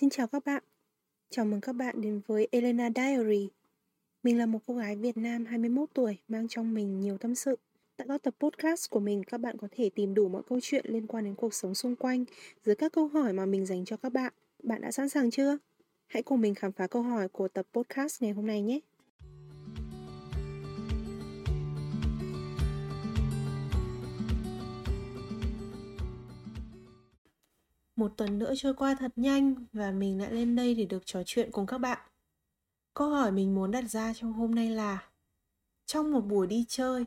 Xin chào các bạn. Chào mừng các bạn đến với Elena Diary. Mình là một cô gái Việt Nam 21 tuổi mang trong mình nhiều tâm sự. Tại các tập podcast của mình, các bạn có thể tìm đủ mọi câu chuyện liên quan đến cuộc sống xung quanh dưới các câu hỏi mà mình dành cho các bạn. Bạn đã sẵn sàng chưa? Hãy cùng mình khám phá câu hỏi của tập podcast ngày hôm nay nhé. Một tuần nữa trôi qua thật nhanh và mình lại lên đây để được trò chuyện cùng các bạn. Câu hỏi mình muốn đặt ra trong hôm nay là Trong một buổi đi chơi,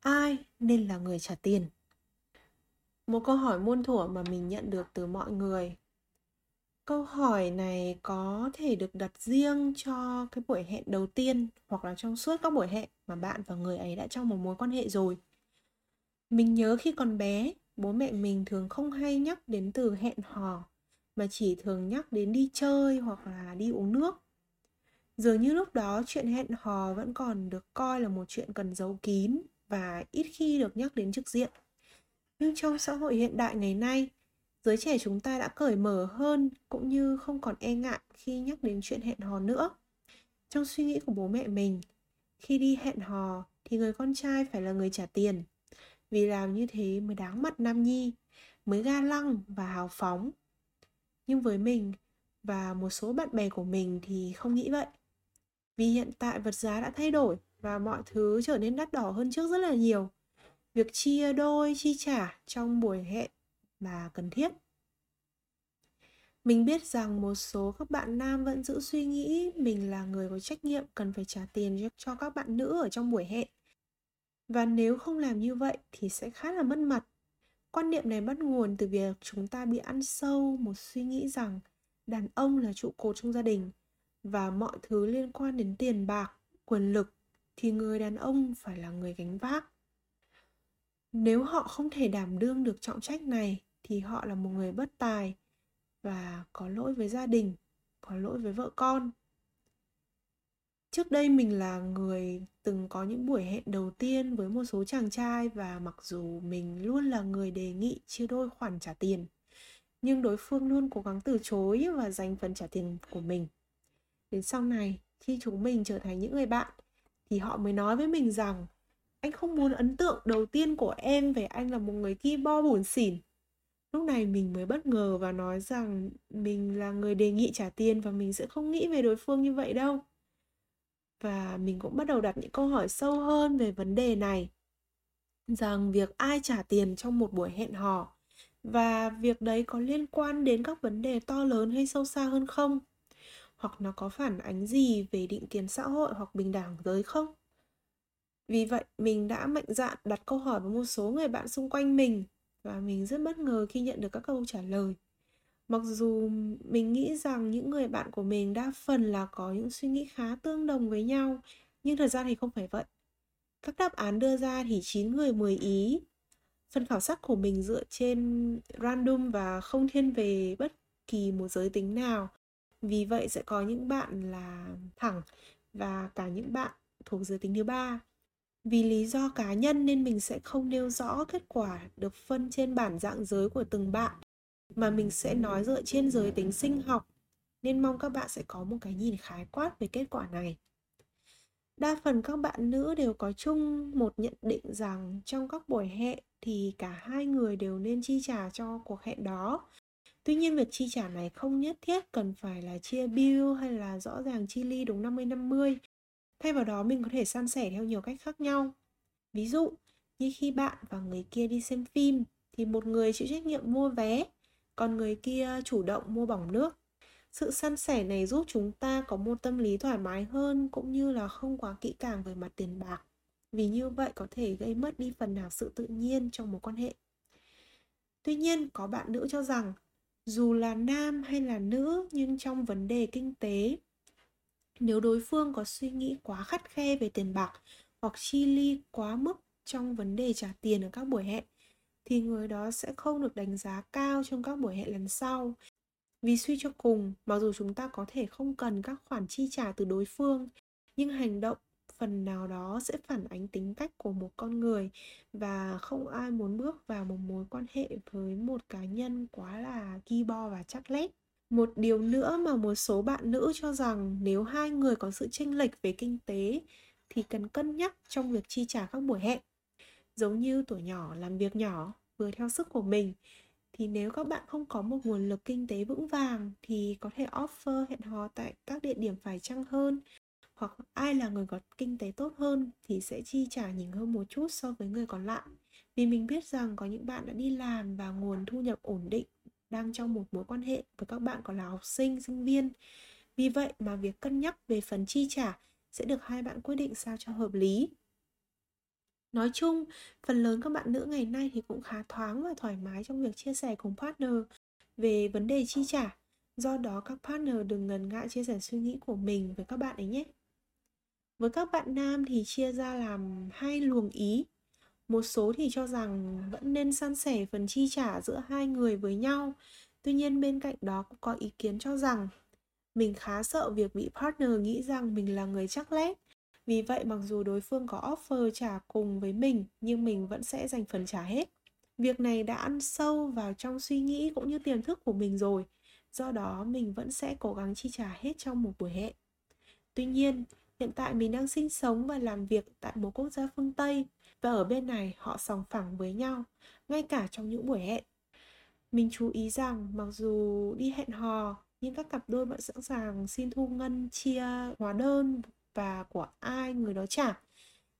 ai nên là người trả tiền? Một câu hỏi muôn thuở mà mình nhận được từ mọi người. Câu hỏi này có thể được đặt riêng cho cái buổi hẹn đầu tiên hoặc là trong suốt các buổi hẹn mà bạn và người ấy đã trong một mối quan hệ rồi. Mình nhớ khi còn bé, bố mẹ mình thường không hay nhắc đến từ hẹn hò, mà chỉ thường nhắc đến đi chơi hoặc là đi uống nước. Dường như lúc đó chuyện hẹn hò vẫn còn được coi là một chuyện cần giấu kín và ít khi được nhắc đến trực diện. Nhưng trong xã hội hiện đại ngày nay, giới trẻ chúng ta đã cởi mở hơn cũng như không còn e ngại khi nhắc đến chuyện hẹn hò nữa. Trong suy nghĩ của bố mẹ mình, khi đi hẹn hò thì người con trai phải là người trả tiền vì làm như thế mới đáng mặt Nam Nhi, mới ga lăng và hào phóng. Nhưng với mình và một số bạn bè của mình thì không nghĩ vậy. Vì hiện tại vật giá đã thay đổi và mọi thứ trở nên đắt đỏ hơn trước rất là nhiều. Việc chia đôi chi trả trong buổi hẹn là cần thiết. Mình biết rằng một số các bạn nam vẫn giữ suy nghĩ mình là người có trách nhiệm cần phải trả tiền cho các bạn nữ ở trong buổi hẹn và nếu không làm như vậy thì sẽ khá là mất mặt. Quan niệm này bắt nguồn từ việc chúng ta bị ăn sâu một suy nghĩ rằng đàn ông là trụ cột trong gia đình và mọi thứ liên quan đến tiền bạc, quyền lực thì người đàn ông phải là người gánh vác. Nếu họ không thể đảm đương được trọng trách này thì họ là một người bất tài và có lỗi với gia đình, có lỗi với vợ con trước đây mình là người từng có những buổi hẹn đầu tiên với một số chàng trai và mặc dù mình luôn là người đề nghị chia đôi khoản trả tiền, nhưng đối phương luôn cố gắng từ chối và dành phần trả tiền của mình. Đến sau này, khi chúng mình trở thành những người bạn, thì họ mới nói với mình rằng, anh không muốn ấn tượng đầu tiên của em về anh là một người ki bo buồn xỉn. Lúc này mình mới bất ngờ và nói rằng mình là người đề nghị trả tiền và mình sẽ không nghĩ về đối phương như vậy đâu và mình cũng bắt đầu đặt những câu hỏi sâu hơn về vấn đề này. Rằng việc ai trả tiền trong một buổi hẹn hò? Và việc đấy có liên quan đến các vấn đề to lớn hay sâu xa hơn không? Hoặc nó có phản ánh gì về định kiến xã hội hoặc bình đẳng giới không? Vì vậy, mình đã mạnh dạn đặt câu hỏi với một số người bạn xung quanh mình và mình rất bất ngờ khi nhận được các câu trả lời mặc dù mình nghĩ rằng những người bạn của mình đa phần là có những suy nghĩ khá tương đồng với nhau, nhưng thật ra thì không phải vậy. Các đáp án đưa ra thì 9 người 10 ý. Phần khảo sát của mình dựa trên random và không thiên về bất kỳ một giới tính nào. Vì vậy sẽ có những bạn là thẳng và cả những bạn thuộc giới tính thứ ba. Vì lý do cá nhân nên mình sẽ không nêu rõ kết quả được phân trên bản dạng giới của từng bạn mà mình sẽ nói dựa trên giới tính sinh học nên mong các bạn sẽ có một cái nhìn khái quát về kết quả này đa phần các bạn nữ đều có chung một nhận định rằng trong các buổi hẹn thì cả hai người đều nên chi trả cho cuộc hẹn đó Tuy nhiên việc chi trả này không nhất thiết cần phải là chia bill hay là rõ ràng chi ly đúng 50-50. Thay vào đó mình có thể san sẻ theo nhiều cách khác nhau. Ví dụ, như khi bạn và người kia đi xem phim thì một người chịu trách nhiệm mua vé, còn người kia chủ động mua bỏng nước. Sự săn sẻ này giúp chúng ta có một tâm lý thoải mái hơn cũng như là không quá kỹ càng về mặt tiền bạc. Vì như vậy có thể gây mất đi phần nào sự tự nhiên trong mối quan hệ. Tuy nhiên, có bạn nữ cho rằng, dù là nam hay là nữ, nhưng trong vấn đề kinh tế, nếu đối phương có suy nghĩ quá khắt khe về tiền bạc hoặc chi ly quá mức trong vấn đề trả tiền ở các buổi hẹn thì người đó sẽ không được đánh giá cao trong các buổi hẹn lần sau. Vì suy cho cùng, mặc dù chúng ta có thể không cần các khoản chi trả từ đối phương, nhưng hành động phần nào đó sẽ phản ánh tính cách của một con người và không ai muốn bước vào một mối quan hệ với một cá nhân quá là ghi bo và chắc lét. một điều nữa mà một số bạn nữ cho rằng nếu hai người có sự chênh lệch về kinh tế thì cần cân nhắc trong việc chi trả các buổi hẹn. Giống như tuổi nhỏ làm việc nhỏ, vừa theo sức của mình. Thì nếu các bạn không có một nguồn lực kinh tế vững vàng thì có thể offer hẹn hò tại các địa điểm phải chăng hơn, hoặc ai là người có kinh tế tốt hơn thì sẽ chi trả nhiều hơn một chút so với người còn lại. Vì mình biết rằng có những bạn đã đi làm và nguồn thu nhập ổn định đang trong một mối quan hệ với các bạn còn là học sinh sinh viên. Vì vậy mà việc cân nhắc về phần chi trả sẽ được hai bạn quyết định sao cho hợp lý. Nói chung, phần lớn các bạn nữ ngày nay thì cũng khá thoáng và thoải mái trong việc chia sẻ cùng partner về vấn đề chi trả. Do đó các partner đừng ngần ngại chia sẻ suy nghĩ của mình với các bạn ấy nhé. Với các bạn nam thì chia ra làm hai luồng ý. Một số thì cho rằng vẫn nên san sẻ phần chi trả giữa hai người với nhau. Tuy nhiên bên cạnh đó cũng có ý kiến cho rằng mình khá sợ việc bị partner nghĩ rằng mình là người chắc lét vì vậy mặc dù đối phương có offer trả cùng với mình nhưng mình vẫn sẽ dành phần trả hết. Việc này đã ăn sâu vào trong suy nghĩ cũng như tiềm thức của mình rồi. Do đó mình vẫn sẽ cố gắng chi trả hết trong một buổi hẹn. Tuy nhiên, hiện tại mình đang sinh sống và làm việc tại một quốc gia phương Tây và ở bên này họ sòng phẳng với nhau, ngay cả trong những buổi hẹn. Mình chú ý rằng mặc dù đi hẹn hò nhưng các cặp đôi vẫn sẵn sàng xin thu ngân chia hóa đơn và của ai người đó trả.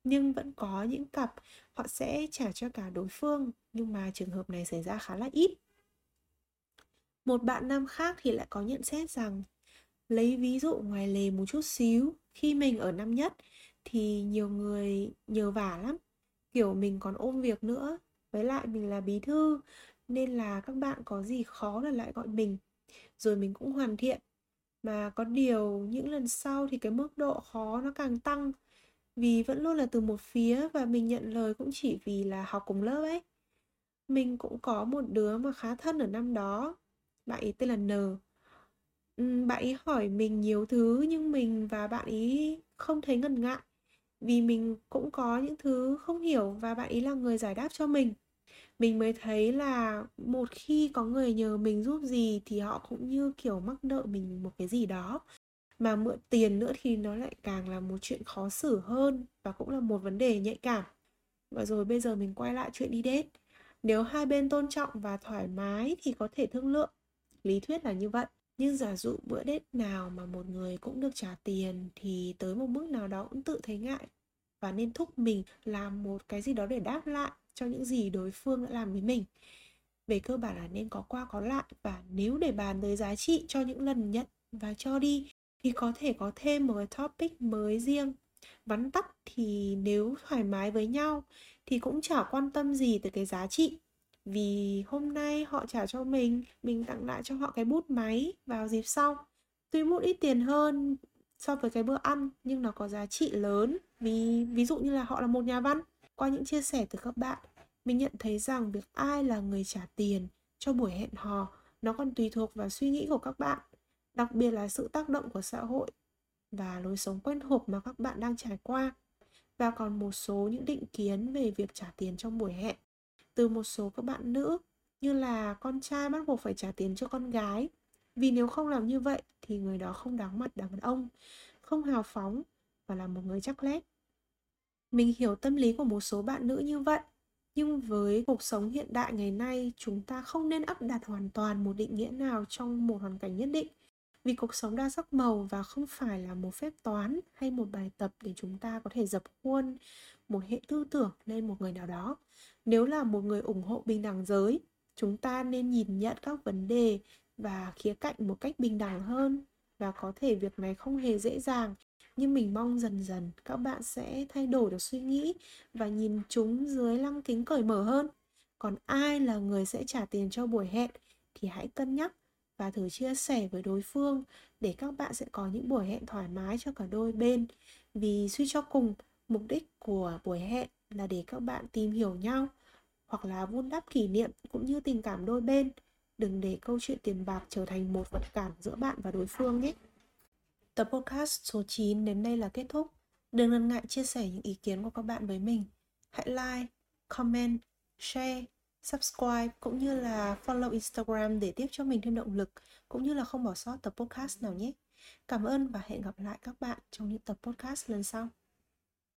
Nhưng vẫn có những cặp họ sẽ trả cho cả đối phương, nhưng mà trường hợp này xảy ra khá là ít. Một bạn nam khác thì lại có nhận xét rằng, lấy ví dụ ngoài lề một chút xíu, khi mình ở năm nhất thì nhiều người nhờ vả lắm. Kiểu mình còn ôm việc nữa, với lại mình là bí thư, nên là các bạn có gì khó là lại gọi mình. Rồi mình cũng hoàn thiện mà có điều những lần sau thì cái mức độ khó nó càng tăng, vì vẫn luôn là từ một phía và mình nhận lời cũng chỉ vì là học cùng lớp ấy. Mình cũng có một đứa mà khá thân ở năm đó, bạn ấy tên là N. Ừ, bạn ấy hỏi mình nhiều thứ nhưng mình và bạn ấy không thấy ngần ngại, vì mình cũng có những thứ không hiểu và bạn ấy là người giải đáp cho mình mình mới thấy là một khi có người nhờ mình giúp gì thì họ cũng như kiểu mắc nợ mình một cái gì đó. Mà mượn tiền nữa thì nó lại càng là một chuyện khó xử hơn và cũng là một vấn đề nhạy cảm. Và rồi bây giờ mình quay lại chuyện đi date. Nếu hai bên tôn trọng và thoải mái thì có thể thương lượng. Lý thuyết là như vậy. Nhưng giả dụ bữa đết nào mà một người cũng được trả tiền thì tới một mức nào đó cũng tự thấy ngại và nên thúc mình làm một cái gì đó để đáp lại cho những gì đối phương đã làm với mình. Về cơ bản là nên có qua có lại và nếu để bàn tới giá trị cho những lần nhận và cho đi thì có thể có thêm một cái topic mới riêng. Vắn tắt thì nếu thoải mái với nhau thì cũng chả quan tâm gì tới cái giá trị. Vì hôm nay họ trả cho mình mình tặng lại cho họ cái bút máy vào dịp sau. Tuy một ít tiền hơn so với cái bữa ăn nhưng nó có giá trị lớn vì ví dụ như là họ là một nhà văn. Qua những chia sẻ từ các bạn, mình nhận thấy rằng việc ai là người trả tiền cho buổi hẹn hò nó còn tùy thuộc vào suy nghĩ của các bạn, đặc biệt là sự tác động của xã hội và lối sống quen thuộc mà các bạn đang trải qua. Và còn một số những định kiến về việc trả tiền trong buổi hẹn. Từ một số các bạn nữ như là con trai bắt buộc phải trả tiền cho con gái. Vì nếu không làm như vậy thì người đó không đáng mặt đàn ông không hào phóng và là một người chắc lét mình hiểu tâm lý của một số bạn nữ như vậy, nhưng với cuộc sống hiện đại ngày nay, chúng ta không nên áp đặt hoàn toàn một định nghĩa nào trong một hoàn cảnh nhất định. Vì cuộc sống đa sắc màu và không phải là một phép toán hay một bài tập để chúng ta có thể dập khuôn một hệ tư tưởng lên một người nào đó. Nếu là một người ủng hộ bình đẳng giới, chúng ta nên nhìn nhận các vấn đề và khía cạnh một cách bình đẳng hơn và có thể việc này không hề dễ dàng nhưng mình mong dần dần các bạn sẽ thay đổi được suy nghĩ và nhìn chúng dưới lăng kính cởi mở hơn. Còn ai là người sẽ trả tiền cho buổi hẹn thì hãy cân nhắc và thử chia sẻ với đối phương để các bạn sẽ có những buổi hẹn thoải mái cho cả đôi bên. Vì suy cho cùng, mục đích của buổi hẹn là để các bạn tìm hiểu nhau hoặc là vun đắp kỷ niệm cũng như tình cảm đôi bên. Đừng để câu chuyện tiền bạc trở thành một vật cản giữa bạn và đối phương nhé. Tập podcast số 9 đến đây là kết thúc. Đừng ngần ngại chia sẻ những ý kiến của các bạn với mình. Hãy like, comment, share subscribe cũng như là follow Instagram để tiếp cho mình thêm động lực cũng như là không bỏ sót tập podcast nào nhé. Cảm ơn và hẹn gặp lại các bạn trong những tập podcast lần sau.